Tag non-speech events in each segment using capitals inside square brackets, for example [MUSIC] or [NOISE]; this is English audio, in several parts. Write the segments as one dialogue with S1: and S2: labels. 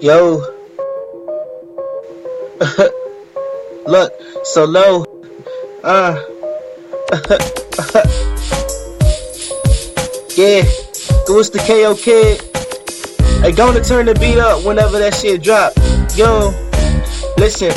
S1: Yo. [LAUGHS] Look, so low. Uh. [LAUGHS] yeah. It was the KO kid. I gonna turn the beat up whenever that shit drop. Yo. Listen.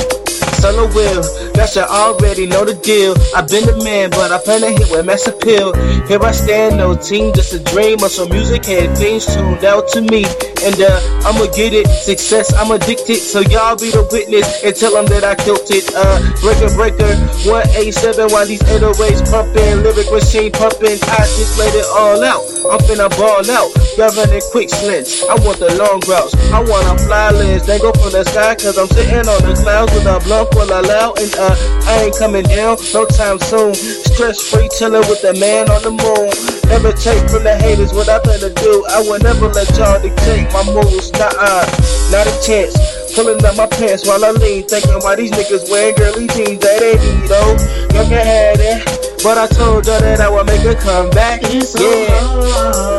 S1: Soloill, that you already know the deal. I've been the man, but I plan to hit with mass appeal. Here I stand, no team, just a dream. of some music had things tuned out to me. And uh, I'ma get it, success, I'm addicted. So y'all be the witness and tell them that I killed it. Uh, breaker, breaker, 187 while these 808s pumping, lyric machine pumping. I just laid it all out. I'm finna ball out, y'all running quick slants. I want the long routes, I want a fly lens. They go from the sky, cause I'm sitting on the clouds with a blunt full of loud. And uh, I ain't coming down no time soon. Stress free, chilling with the man on the moon. Never take from the haters what I to do. I will never let y'all dictate my moves, nah, not a chance. Pulling up my pants while I lean, thinking why these niggas wearing girly jeans that they need, oh. Y'all can it, but I told y'all that I would make a comeback.
S2: It's yeah. hard,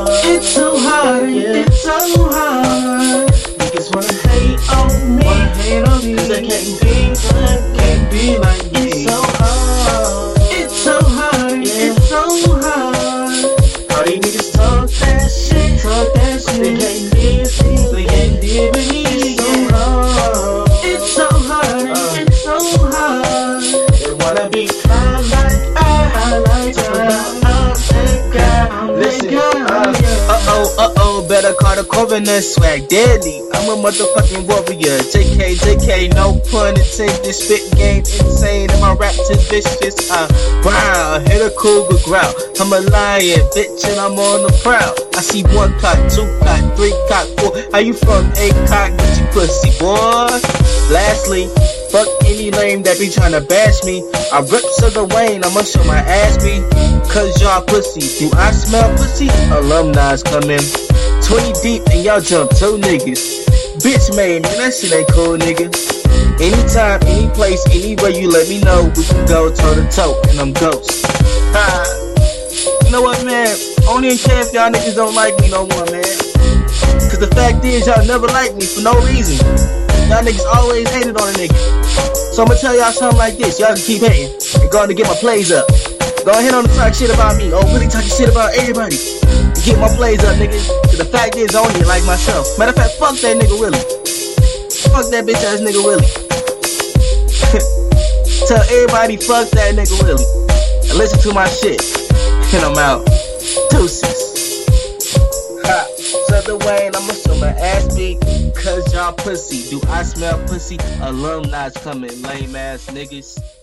S1: better call the coroner, swag deadly. I'm a motherfucking warrior. JK, JK, no pun intended. This spit game insane, and my rap is vicious. I wow, hit a cougar growl. I'm a lion, bitch, and I'm on the prowl. I see one cock, two cock, three cock, four. How you from? A cock, get you pussy, boy. Lastly, fuck any lame that be tryna bash me. I rip Sugar Wayne, I'ma show my ass be. Cause y'all pussy. Do I smell pussy? Alumni's coming. 20 deep and y'all jump two niggas. Bitch made, man, that shit ain't cool, nigga. Anytime, any place, anywhere you let me know, we can go toe to toe, and I'm ghost. Ha. You know what, man? Only care if y'all niggas don't like me no more, man. Cause the fact is, y'all never liked me for no reason. Y'all niggas always hated on a nigga. So I'm gonna tell y'all something like this. Y'all can keep hating and going to get my plays up. Go ahead on the talk shit about me. Oh, really talking shit about everybody. Get my plays up, nigga. Cause the fact is, I only like myself. Matter of fact, fuck that nigga Willie. Fuck that bitch ass nigga Willie. [LAUGHS] Tell everybody, fuck that nigga Willie. And listen to my shit. And I'm out. Deuces. Ha. Southern Wayne, I'ma show my ass beat. Cause y'all pussy. Do I smell pussy? Alumni's coming, lame ass niggas.